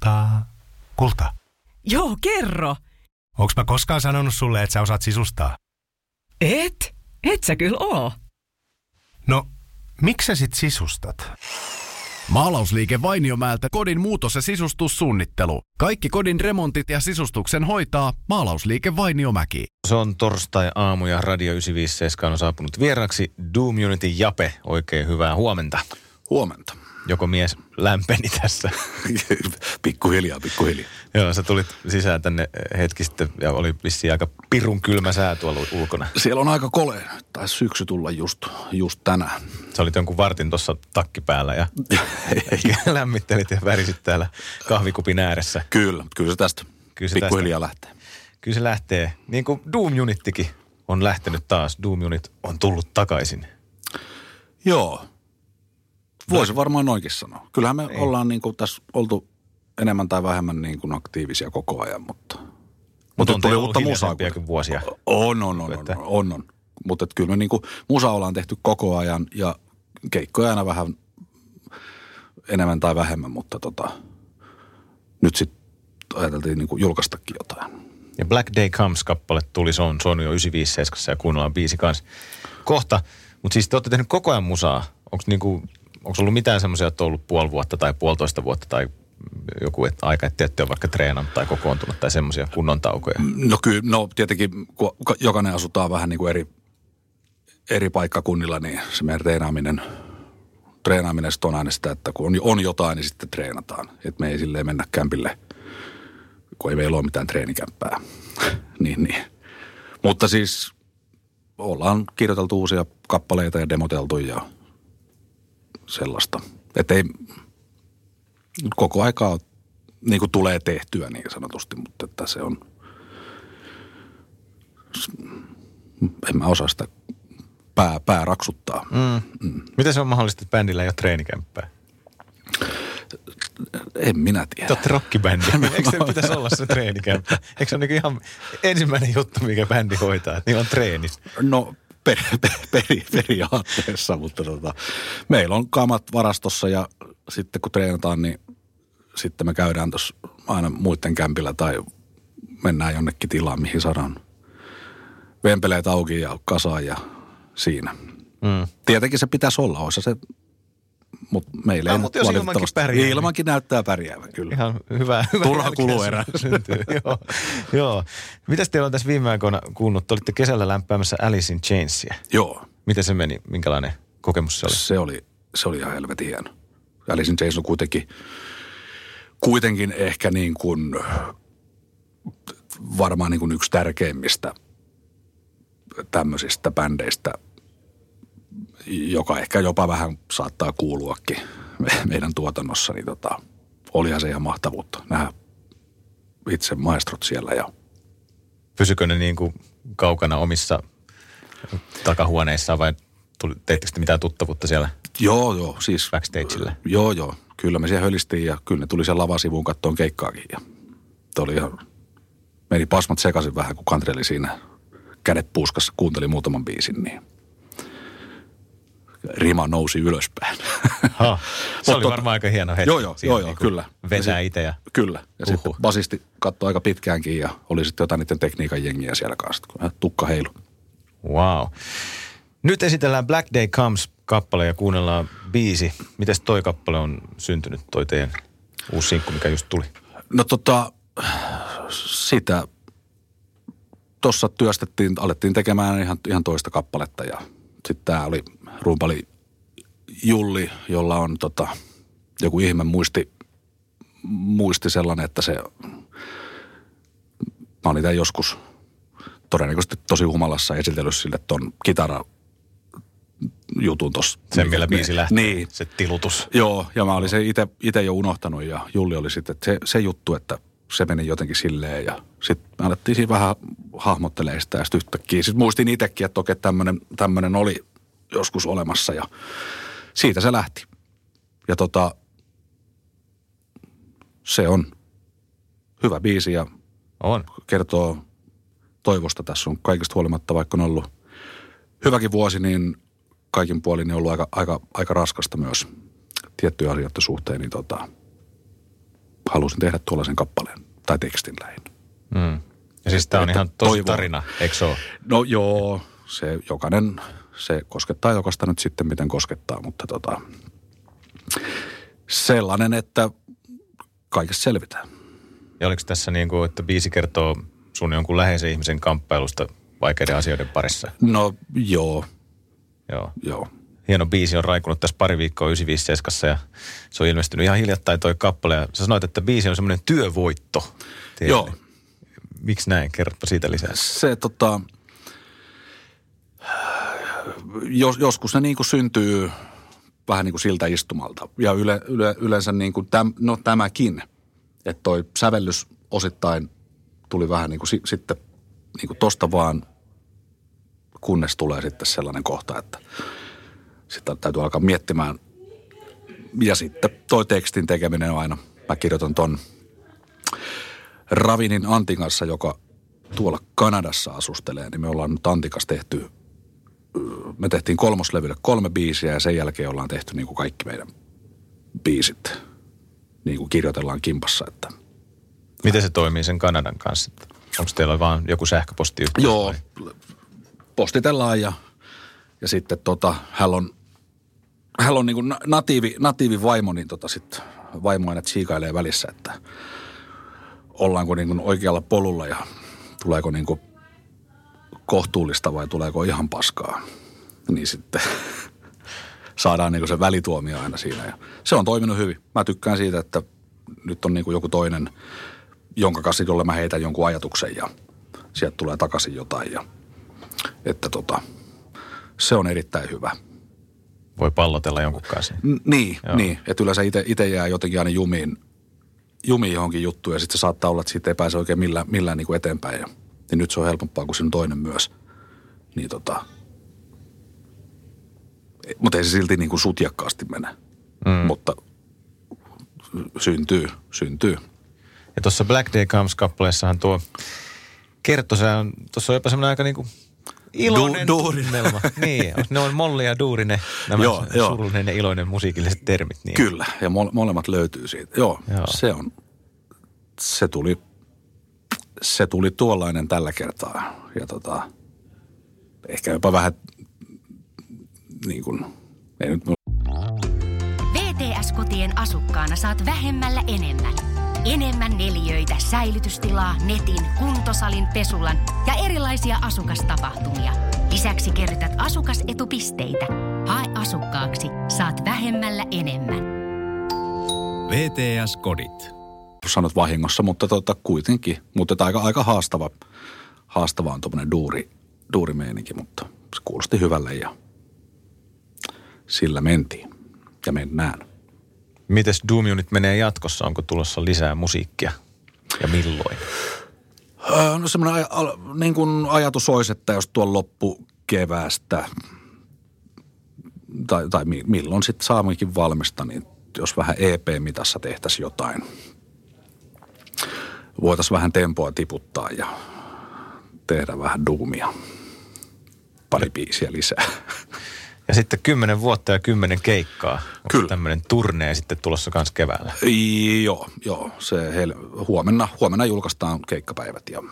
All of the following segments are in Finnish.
kultaa. Kulta, Joo, kerro. onks mä koskaan sanonut sulle, että sä osaat sisustaa? Et? Et sä kyllä oo. No, miksi sä sit sisustat? Maalausliike Vainiomäeltä kodin muutos- ja sisustussuunnittelu. Kaikki kodin remontit ja sisustuksen hoitaa Maalausliike Vainiomäki. Se on torstai-aamu ja Radio 957 on saapunut vieraksi Doom Unity Jape. Oikein hyvää huomenta. Huomenta. Joko mies lämpeni tässä? pikkuhiljaa, pikkuhiljaa. Joo, sä tulit sisään tänne hetki sitten ja oli vissiin aika pirun kylmä sää tuolla ulkona. Siellä on aika kole. Taisi syksy tulla just, just tänään. Sä olit jonkun vartin tuossa takki päällä ja lämmittelit ja värisit täällä kahvikupin ääressä. Kyllä, kyllä se tästä Kyllä se pikkuhiljaa lähtee. Kyllä se lähtee. Niin kuin Doom Unittikin on lähtenyt taas. Doom Unit on tullut takaisin. Joo. Voisi varmaan noinkin sanoa. Kyllähän me Ei. ollaan niin kuin tässä oltu enemmän tai vähemmän niin kuin aktiivisia koko ajan, mutta... Mutta on tuli uutta musaa. vuosia. On, on, on, on, Että- on, on. Mutta kyllä me niin kuin, musa ollaan tehty koko ajan ja keikkoja aina vähän enemmän tai vähemmän, mutta tota, nyt sitten ajateltiin niin kuin julkaistakin jotain. Ja Black Day Comes-kappale tuli, se on, se on jo 957 ja kuunnellaan biisi kanssa kohta. Mutta siis te olette tehnyt koko ajan musaa. Onko niinku, onko ollut mitään semmoisia, että on ollut puoli vuotta tai puolitoista vuotta tai joku et, aika, että te ette ole vaikka treenannut tai kokoontunut tai semmoisia kunnon taukoja? No kyllä, no tietenkin kun ka- jokainen asutaan vähän niin kuin eri, eri paikkakunnilla, niin se meidän treenaaminen, treenaaminen on aina sitä, että kun on, on jotain, niin sitten treenataan. Että me ei silleen mennä kämpille, kun ei meillä ole mitään treenikämppää. niin, niin. Mutta siis ollaan kirjoiteltu uusia kappaleita ja demoteltu ja sellaista. Että ei koko aikaa niin kuin tulee tehtyä niin sanotusti, mutta että se on, en mä osaa sitä pää, pää raksuttaa. Mm. Mm. Miten se on mahdollista, että bändillä ei ole treenikämppää? En minä Te tiedä. olette rockibändi. Eikö se pitäisi olla se treenikämppä? Eikö se ole niin ihan ensimmäinen juttu, mikä bändi hoitaa, että niin on treenis? No per, per, peri, periaatteessa, mutta tota, meillä on kamat varastossa ja sitten kun treenataan, niin sitten me käydään tuossa aina muiden kämpillä tai mennään jonnekin tilaan, mihin saadaan vempeleet auki ja kasaan ja siinä. Mm. Tietenkin se pitäisi olla, olisi se, mutta meillä ei mutta jos ilmankin pärjää, niin- Ilmankin näyttää pärjäävän, kyllä. Ihan hyvä. hyvä Turha kuluerä. joo, joo. Mitäs teillä on tässä viime aikoina kuunnut? Te olitte kesällä lämpäämässä Alice in Chainsia. Joo, Miten se meni? Minkälainen kokemus se oli? se oli, se oli ihan helvetin hieno. Alice in Chains on kuitenkin, kuitenkin ehkä niin kuin, varmaan niin kuin yksi tärkeimmistä tämmöisistä bändeistä, joka ehkä jopa vähän saattaa kuuluakin me- meidän tuotannossa, niin tota, olihan se ihan mahtavuutta nähdä itse maestrot siellä ja Pysykö ne niin kuin kaukana omissa takahuoneissaan vai tuli, teittekö te mitään tuttavuutta siellä Joo, joo, siis... backstageillä? Joo, joo. Kyllä me siellä hölistiin ja kyllä ne tuli siellä lavasivuun kattoon keikkaakin. Ja oli ihan, meni pasmat sekaisin vähän, kun Kantreli siinä kädet puuskassa kuunteli muutaman biisin, niin rima nousi ylöspäin. Ha, se oli varmaan aika hieno hetki. Joo, joo, joo, joo, niinku kyllä. Vetää itse ja... Kyllä. Ja sitten Uhu. basisti katsoi aika pitkäänkin ja oli sitten jotain niiden tekniikan jengiä siellä kanssa, kun tukka heilu. Wow. Nyt esitellään Black Day Comes-kappale ja kuunnellaan biisi. Mites toi kappale on syntynyt, toi teidän uusi sinkku, mikä just tuli? No tota, sitä tuossa työstettiin, alettiin tekemään ihan, ihan toista kappaletta ja sitten tämä oli rumpali Julli, jolla on tota, joku ihme muisti, muisti sellainen, että se, mä olin tämän joskus todennäköisesti tosi humalassa esitellyt sille ton kitara jutun tuossa. Sen, millä biisi lähtee. Niin, Se tilutus. Joo, ja mä olin se itse jo unohtanut ja Julli oli sitten, se, se juttu, että se meni jotenkin silleen ja sitten me alettiin siinä vähän hahmottelee sitä ja sitten yhtäkkiä. Sitten muistin itsekin, että okei tämmöinen oli joskus olemassa ja siitä se lähti. Ja tota, se on hyvä biisi ja On. kertoo toivosta. Tässä on kaikista huolimatta, vaikka on ollut hyväkin vuosi, niin kaikin puolin on ollut aika, aika, aika raskasta myös tiettyjä asioiden suhteen. Niin tota, halusin tehdä tuollaisen kappaleen tai tekstin lähinnä. Mm. Ja siis tämä on ihan tosi tarina, eikö se ole? No joo, se jokainen, se koskettaa jokaista nyt sitten miten koskettaa, mutta tota, sellainen, että kaikessa selvitään. Ja oliko tässä niin kuin, että biisi kertoo sun jonkun läheisen ihmisen kamppailusta vaikeiden asioiden parissa? No joo, Joo. joo. Hieno biisi on raikunut tässä pari viikkoa 957 ja se on ilmestynyt ihan hiljattain toi kappale. Ja sä sanoit, että biisi on semmoinen työvoitto. teille. Joo. Miksi näin? Kerropa siitä lisää. Se tota, jos, joskus ne niin kuin syntyy vähän niin kuin siltä istumalta. Ja yle, yle, yleensä niin kuin täm, no tämäkin, että toi sävellys osittain tuli vähän niin kuin si, sitten niin kuin tosta vaan, kunnes tulee sitten sellainen kohta, että sitten täytyy alkaa miettimään. Ja sitten toi tekstin tekeminen on aina, mä kirjoitan ton Ravinin Antin kanssa, joka tuolla Kanadassa asustelee, niin me ollaan nyt Antikas tehty, me tehtiin kolmoslevylle kolme biisiä ja sen jälkeen ollaan tehty niin kuin kaikki meidän biisit. Niin kuin kirjoitellaan kimpassa, että Miten se toimii sen Kanadan kanssa? Onko teillä vaan joku sähköpostiyhteys? Joo, vai? postitellaan ja, ja sitten tota, hän on, hän on niin kuin natiivi, natiivi vaimo, niin tota sit vaimo aina tsiikailee välissä, että ollaanko niin kuin oikealla polulla ja tuleeko niin kuin kohtuullista vai tuleeko ihan paskaa. Niin sitten saadaan niin se välituomio aina siinä ja se on toiminut hyvin. Mä tykkään siitä, että nyt on niin joku toinen, jonka kanssa jolle mä heitän jonkun ajatuksen ja sieltä tulee takaisin jotain ja että tota, se on erittäin hyvä. Voi pallotella jonkun kanssa. N- niin, Joo. niin. Että yleensä itse jää jotenkin aina jumiin, jumiin johonkin juttuun ja sitten se saattaa olla, että siitä ei pääse oikein millään, millään niin kuin eteenpäin. Ja, niin nyt se on helpompaa kuin sinun toinen myös. Niin tota, mutta ei se silti niin kuin sutjakkaasti mene. Mm. Mutta syntyy, syntyy. Ja tuossa Black Day Comes-kappaleessahan tuo kertoo, se on, tuossa on jopa semmoinen aika niinku iloinen Du- tunnelma. niin, ne on Molli ja Duuri ne, nämä Joo, joo, joo. surullinen ja iloinen musiikilliset termit. Niin. Kyllä, ja mole, molemmat löytyy siitä. Joo. Joo, se on, se tuli, se tuli tuollainen tällä kertaa. Ja tota, ehkä jopa vähän niin kuin, ei nyt VTS-kotien asukkaana saat vähemmällä enemmän. Enemmän neliöitä, säilytystilaa, netin, kuntosalin, pesulan ja erilaisia asukastapahtumia. Lisäksi kerrytät asukasetupisteitä. Hae asukkaaksi, saat vähemmällä enemmän. VTS-kodit. sanot vahingossa, mutta tota, kuitenkin. Mutta aika, aika haastava, haastava on tuommoinen duuri, duurimeininki, mutta se kuulosti hyvälle ja sillä mentiin ja mennään. Mites Doom Unit menee jatkossa? Onko tulossa lisää musiikkia? Ja milloin? Öö, No semmoinen niin kuin ajatus olisi, että jos tuon loppu keväästä tai, tai mi- milloin sitten saammekin valmista, niin jos vähän EP-mitassa tehtäisiin jotain. Voitaisiin vähän tempoa tiputtaa ja tehdä vähän duumia. Pari biisiä lisää. Ja sitten kymmenen vuotta ja kymmenen keikkaa. Onko Kyllä. tämmöinen turnee sitten tulossa kans keväällä? joo, joo. Se hel- huomenna, huomenna julkaistaan keikkapäivät ja,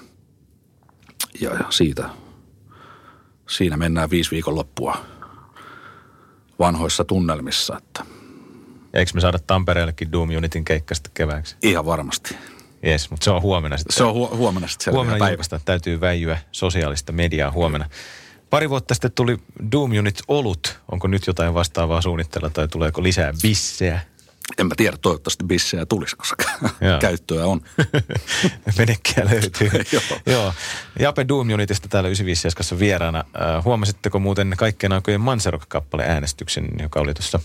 ja, ja siitä, siinä mennään viisi viikon loppua vanhoissa tunnelmissa, että Ja eikö me saada Tampereellekin Doom Unitin keikka sitten kevääksi? ihan varmasti. Jes, mutta se on huomenna sitten. Se on hu- huomenna sitten Huomenna päivä. julkaista, täytyy väijyä sosiaalista mediaa huomenna. Pari vuotta sitten tuli Doom Unit Olut. Onko nyt jotain vastaavaa suunnitella tai tuleeko lisää bissejä? En mä tiedä, toivottavasti bissejä tulisi, koska Joo. käyttöä on. Venekkiä löytyy. Joo. Joo. Jape Doom Unitista täällä 957 vieraana. Äh, huomasitteko muuten kaikkien aikojen Manserok-kappale äänestyksen, joka oli tuossa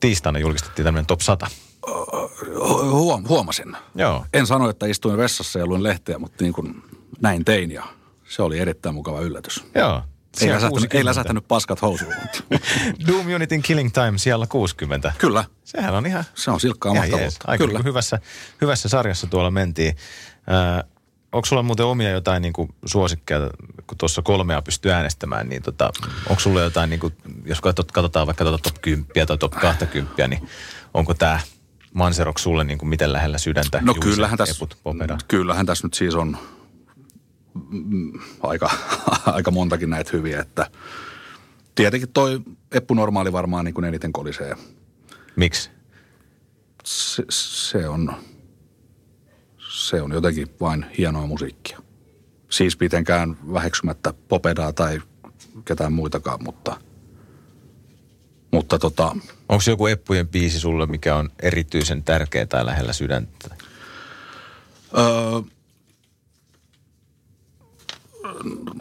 tiistaina julkistettiin tämmöinen top 100. Hu- Huom- huomasin. Joo. En sano, että istuin vessassa ja luin lehteä, mutta niin kuin näin tein ja se oli erittäin mukava yllätys. Joo. Ei läsähtänyt, 60. ei läsähtänyt paskat housuun. Doom Unitin Killing Time siellä 60. Kyllä, Sehän on ihan se on silkkaa mahtavuutta. Aika Kyllä. niin hyvässä, hyvässä sarjassa tuolla mentiin. Ää, onko sulla muuten omia jotain niin kuin suosikkeja, kun tuossa kolmea pystyy äänestämään, niin tota, onko sulla jotain, niin kuin, jos katsot, katsotaan vaikka tuota top 10 tai top 20, niin onko tämä Manserok sulle niin kuin miten lähellä sydäntä? No Juuse, kyllähän tässä, Eput, Popeda? kyllähän tässä nyt siis on aika, aika montakin näitä hyviä, että tietenkin toi Eppu Normaali varmaan niin kuin eniten kolisee. Miksi? Se, se on, se on jotenkin vain hienoa musiikkia. Siis mitenkään väheksymättä Popedaa tai ketään muitakaan, mutta, mutta tota, Onko joku Eppujen biisi sulle, mikä on erityisen tärkeä tai lähellä sydäntä? öö,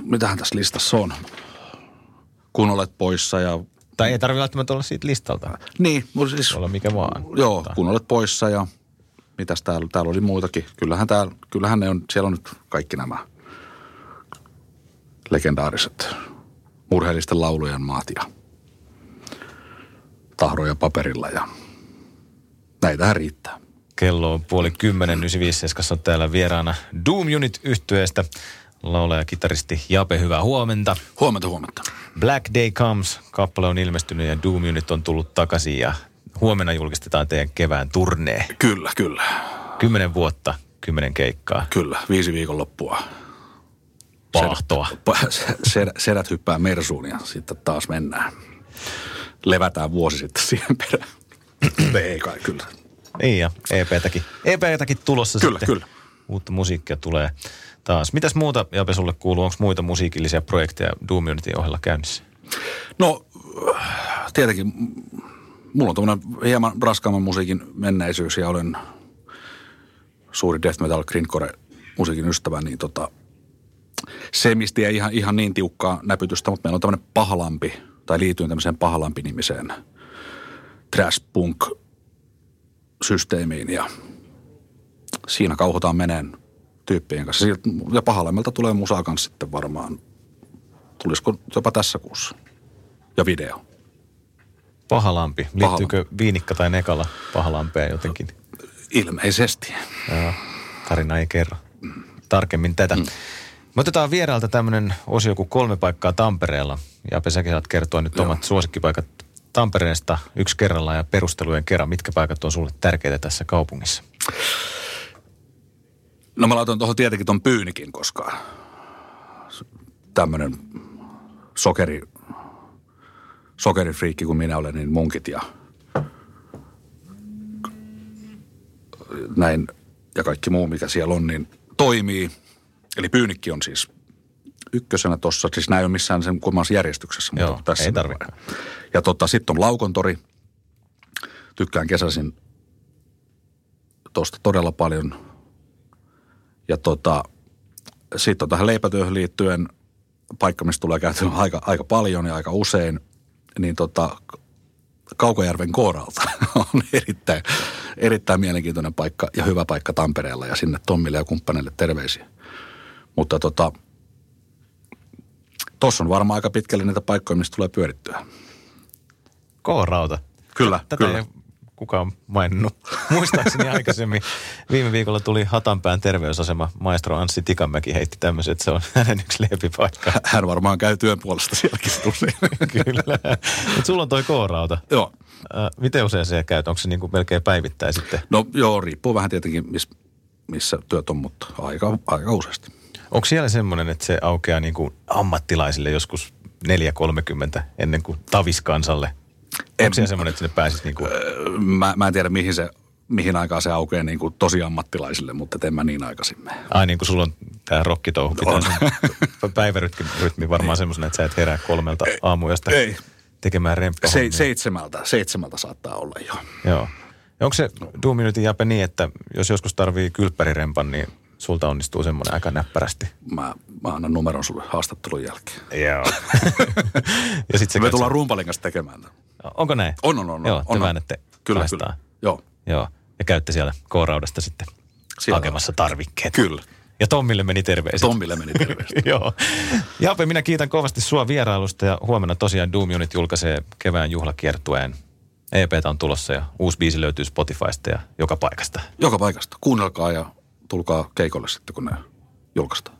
mitähän tässä listassa on? Kun olet poissa ja Tai ei tarvitse välttämättä olla siitä listalta. Niin, mutta siis, olla mikä vaan. joo, Mutta- kun olet poissa ja mitäs täällä, täällä oli muitakin. Kyllähän, täällä, kyllähän ne on, siellä on nyt kaikki nämä legendaariset murheellisten laulujen maat ja tahroja paperilla ja näitähän riittää. Kello on puoli kymmenen, 957 on täällä vieraana Doom Unit yhtyeestä. Laulaja kitaristi Jape, hyvää huomenta. Huomenta, huomenta. Black Day Comes, kappale on ilmestynyt ja Doom Unit on tullut takaisin ja huomenna julkistetaan teidän kevään turnee. Kyllä, kyllä, Kymmenen vuotta, kymmenen keikkaa, kyllä. Viisi viikonloppua. pahtoa. Pa- Sedät, sedät hyppää Mersuun ja sitten taas mennään. Levätään vuosi sitten siihen perään. Ei kai, kyllä. Niin ja EPtäkin, EPtäkin tulossa Kyllä, sitten. kyllä. Uutta musiikkia tulee taas. Mitäs muuta Jape sulle kuuluu? Onko muita musiikillisia projekteja Doom Unitin ohella käynnissä? No, tietenkin mulla on tuommoinen hieman raskaamman musiikin menneisyys ja olen suuri death metal grindcore musiikin ystävä, niin tota, se, mistä ei ihan, ihan niin tiukkaa näpytystä, mutta meillä on tämmöinen pahalampi, tai liityin tämmöiseen pahalampi-nimiseen trash punk systeemiin ja siinä kauhotaan meneen tyyppien kanssa. Sieltä- Ja pahalemmelta tulee musaa kanssa sitten varmaan. Tulisiko jopa tässä kuussa? Ja video. Pahalampi. Liittyykö Viinikka tai Nekala Pahalampeen jotenkin? Ilmeisesti. Joo, tarina ei kerro tarkemmin tätä. Mm. Me otetaan vierailta tämmöinen osio kuin kolme paikkaa Tampereella. Ja säkin saat kertoa nyt Joo. omat suosikkipaikat Tampereesta yksi kerrallaan ja perustelujen kerran. Mitkä paikat on sulle tärkeitä tässä kaupungissa? No mä laitan tuohon tietenkin ton pyynikin, koska tämmöinen sokeri, sokerifriikki kuin minä olen, niin munkit ja näin ja kaikki muu, mikä siellä on, niin toimii. Eli pyynikki on siis ykkösenä tossa. Siis nämä ei ole missään sen kummassa järjestyksessä, mutta Joo, tässä ei vain. Ja tota, sitten on Laukontori. Tykkään kesäisin tosta todella paljon. Ja tota, sitten on tähän leipätyöhön liittyen paikka, mistä tulee käytyä aika, aika paljon ja aika usein, niin tota, Kaukojärven Kooralta on erittäin, erittäin mielenkiintoinen paikka ja hyvä paikka Tampereella ja sinne Tommille ja kumppaneille terveisiä. Mutta tota, tossa on varmaan aika pitkälle niitä paikkoja, mistä tulee pyörittyä. K-rauta. Kyllä, Tätä kyllä. ei kukaan maininnut. Muistaakseni aikaisemmin viime viikolla tuli Hatanpään terveysasema. Maestro Anssi Tikanmäki heitti tämmöisen, että se on hänen yksi lempipaikka. Hän varmaan käy työn puolesta sielläkin usein. Kyllä. Mutta sulla on toi K-rauta. Joo. Äh, miten usein se käyt? Onko se niin kuin melkein päivittäin sitten? No joo, riippuu vähän tietenkin, miss, missä työt on, mutta aika, aika useasti. Onko siellä semmoinen, että se aukeaa niin kuin ammattilaisille joskus 4.30 ennen kuin taviskansalle? Onko siellä semmoinen, että sinne pääsisi niin kuin... Mä, mä en tiedä, mihin, se, mihin aikaan se aukeaa niin kuin tosi ammattilaisille, mutta en mä niin aikaisin mene. Ai niin kuin sulla on tämä rokkitouhu pitää sun päivärytmi varmaan semmoisena, että sä et herää kolmelta aamuyöstä Ei. tekemään remppaa. Se, seitsemältä, seitsemältä saattaa olla jo. Joo. Ja onko se Doom Unitin Jape niin, että jos joskus tarvii kylppärirempan, niin sulta onnistuu semmoinen aika näppärästi? Mä, mä annan numeron sulle haastattelun jälkeen. Joo. ja sit se Me tullaan rumpalin kanssa tekemään. Onko näin? On, on, on. Joo, on, te on. väännätte Kyllä, kyllä. Joo, Joo. Ja käytte siellä K-raudasta sitten Siellä hakemassa tarvikkeet. kyllä. Ja Tommille meni terveiset. Tommille meni terveistä. Joo. Jape, minä kiitän kovasti sua vierailusta ja huomenna tosiaan Doom Unit julkaisee kevään juhlakiertueen. EPtä on tulossa ja uusi biisi löytyy Spotifysta ja joka paikasta. Joka paikasta. Kuunnelkaa ja tulkaa keikolle sitten, kun ne julkaistaan.